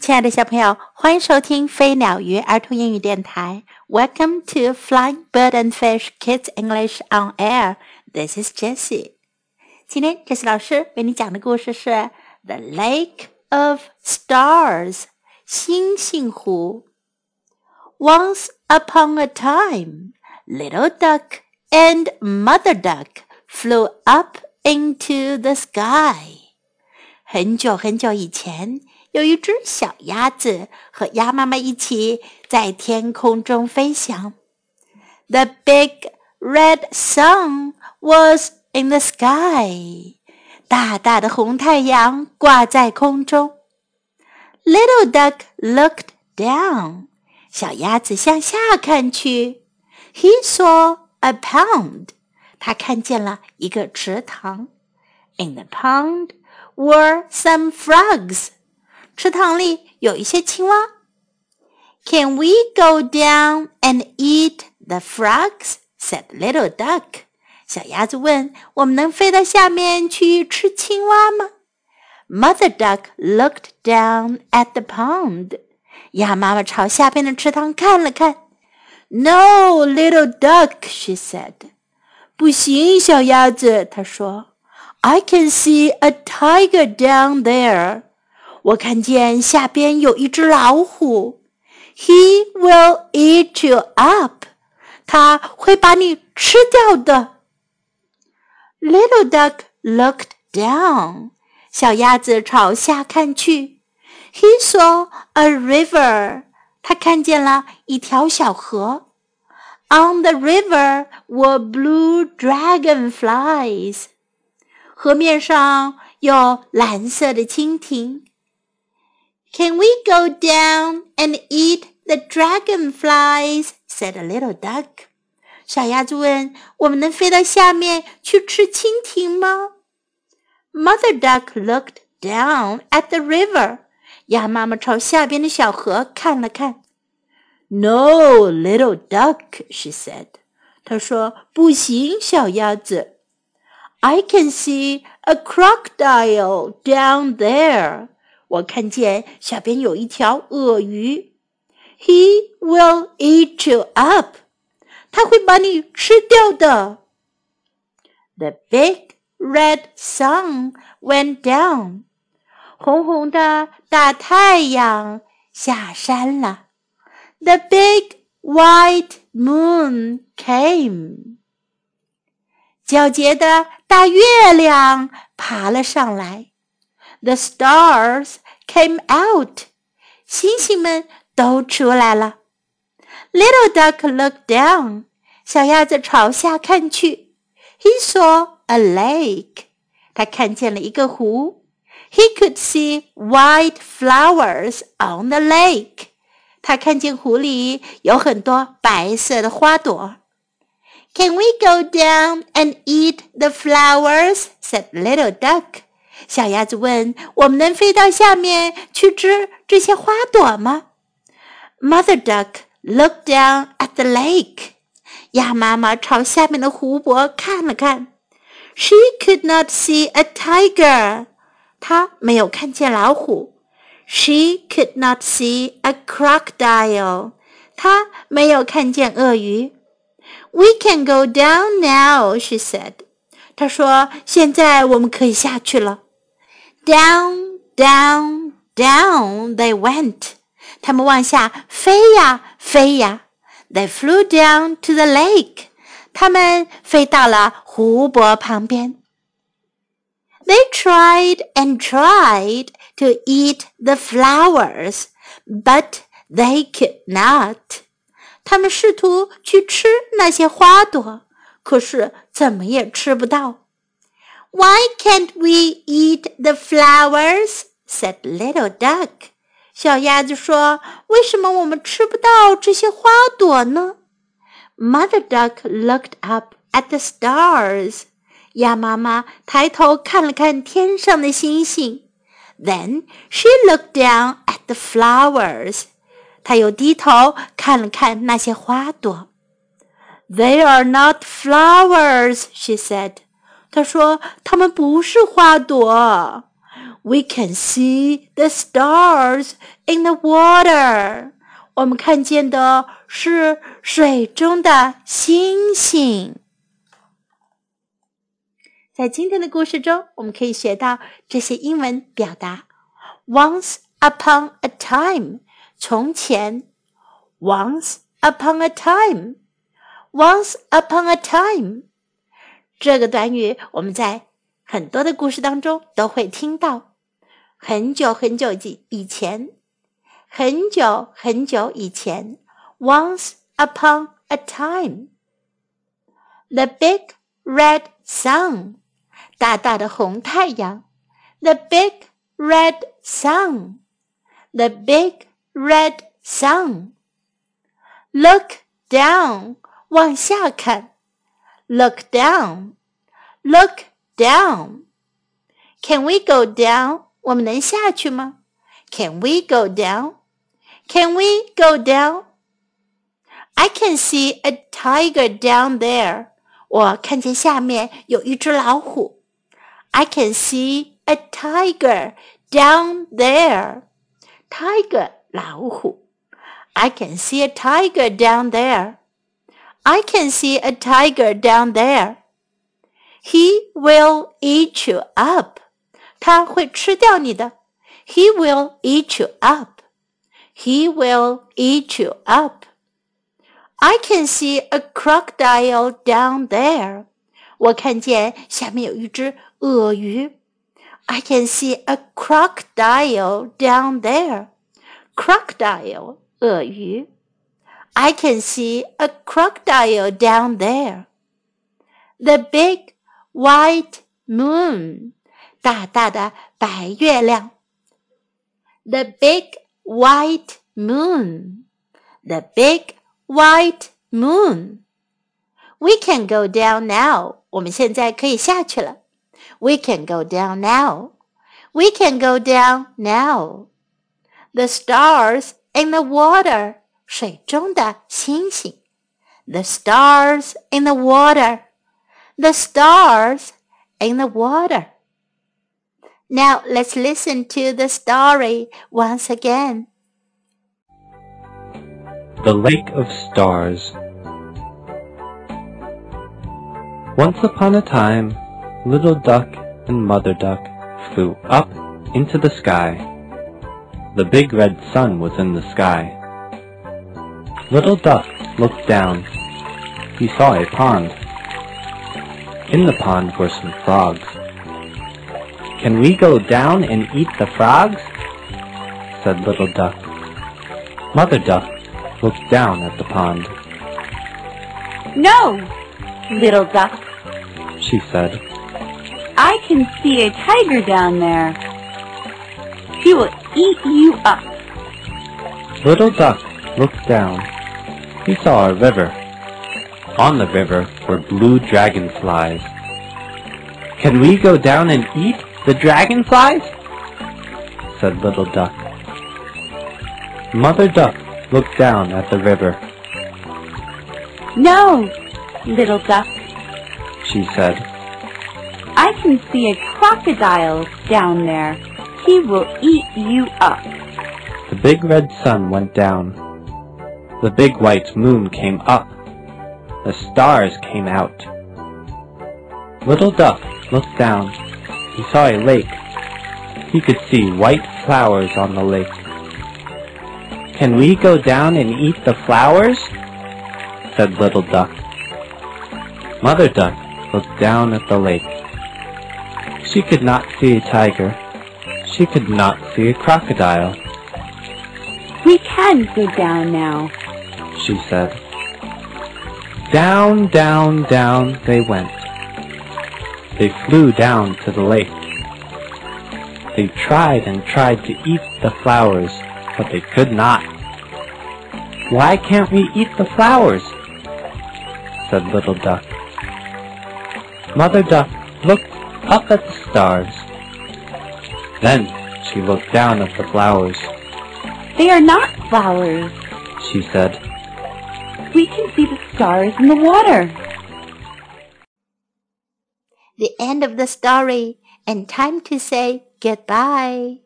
亲爱的小朋友，欢迎收听飞鸟鱼儿童英语电台。Welcome to Flying Bird and Fish Kids English on Air. This is Jessie. 今天，Jessie 老师为你讲的故事是《The Lake of Stars》星星湖。Once upon a time, little duck and mother duck flew up into the sky. 很久很久以前。 有一只小鸭子和鸭妈妈一起在天空中飞翔。The big red sun was in the sky。大大的红太阳挂在空中。Little duck looked down。小鸭子向下看去。He saw a pond。他看见了一个池塘。In the pond were some frogs。池塘里有一些青蛙。Can we go down and eat the frogs? said little duck. 小鸭子问：“我们能飞到下面去吃青蛙吗？”Mother duck looked down at the pond. 鸭妈妈朝下边的池塘看了看。No, little duck, she said. 不行，小鸭子，她说。I can see a tiger down there. 我看见下边有一只老虎，He will eat you up，他会把你吃掉的。Little duck looked down，小鸭子朝下看去，He saw a river，他看见了一条小河。On the river were blue dragonflies，河面上有蓝色的蜻蜓。can we go down and eat the dragonflies? said a little duck. 小鸭子问：“我们能飞到下面去吃蜻蜓吗？”Mother duck looked down at the river. 鸭妈妈朝下边的小河看了看。“No, little duck,” she said. 她说：“不行，小鸭子。”I can see a crocodile down there. 我看见下边有一条鳄鱼，He will eat you up，他会把你吃掉的。The big red sun went down，红红的大太阳下山了。The big white moon came，皎洁的大月亮爬了上来。The stars came out，星星们都出来了。Little duck looked down，小鸭子朝下看去。He saw a lake，他看见了一个湖。He could see white flowers on the lake，他看见湖里有很多白色的花朵。Can we go down and eat the flowers? said little duck. 小鸭子问：“我们能飞到下面去吃这些花朵吗？”Mother duck looked down at the lake。鸭妈妈朝下面的湖泊看了看。She could not see a tiger。她没有看见老虎。She could not see a crocodile。她没有看见鳄鱼。We can go down now, she said. 她说：“现在我们可以下去了。” ” Down, down, down they went. 他们往下飞呀飞呀。They flew down to the lake. 他们飞到了湖泊旁边。They tried and tried to eat the flowers, but they could not. 他们试图去吃那些花朵，可是怎么也吃不到。 why can't we eat the flowers? said little duck. 小鸭子说：“为什么我们吃不到这些花朵呢？”Mother duck looked up at the stars. 鸭妈妈抬头看了看天上的星星。Then she looked down at the flowers. 她又低头看了看那些花朵。They are not flowers, she said. 他说：“它们不是花朵。We can see the stars in the water. 我们看见的是水中的星星。在今天的故事中，我们可以学到这些英文表达：once upon a time，从前；once upon a time，once upon a time。这个短语我们在很多的故事当中都会听到。很久很久以以前，很久很久以前，once upon a time，the big red sun。大大的红太阳，the big red sun，the big red sun。Look down，往下看 ，look down，look down。Can we go down？我们能下去吗？Can we go down？Can we go down？I can see a tiger down there。我看见下面有一只老虎。I can see a tiger down there. Tiger 老虎。I can see a tiger down there. I can see a tiger down there. He will eat you up. 他会吃掉你的。He will eat you up. He will eat you up. I can see a crocodile down there. 我看见下面有一只鳄鱼。I can see a crocodile down there. Crocodile 鳄鱼。 I can see a crocodile down there. The big white moon 大大的白月亮。The big white moon. The big white moon. We can go down now. 我们现在可以下去了。We can go down now. We can go down now. The stars in the water. 水中的星星。The stars in the water. The stars in the water. Now let's listen to the story once again. The Lake of Stars Once upon a time, Little Duck and Mother Duck flew up into the sky. The big red sun was in the sky. Little Duck looked down. He saw a pond. In the pond were some frogs. Can we go down and eat the frogs? said Little Duck. Mother Duck looked down at the pond. No, Little Duck, she said. I can see a tiger down there. He will eat you up. Little Duck looked down. He saw a river. On the river were blue dragonflies. Can we go down and eat the dragonflies? said Little Duck. Mother Duck looked down at the river. No, Little Duck, she said. I can see a crocodile down there. He will eat you up. The big red sun went down. The big white moon came up. The stars came out. Little Duck looked down. He saw a lake. He could see white flowers on the lake. Can we go down and eat the flowers? said Little Duck. Mother Duck looked down at the lake. She could not see a tiger. She could not see a crocodile. We can go down now, she said. Down, down, down they went. They flew down to the lake. They tried and tried to eat the flowers, but they could not. Why can't we eat the flowers? said Little Duck. Mother Duck looked up at the stars. Then she looked down at the flowers. They are not flowers, she said. We can see the stars in the water. The end of the story, and time to say Goodbye.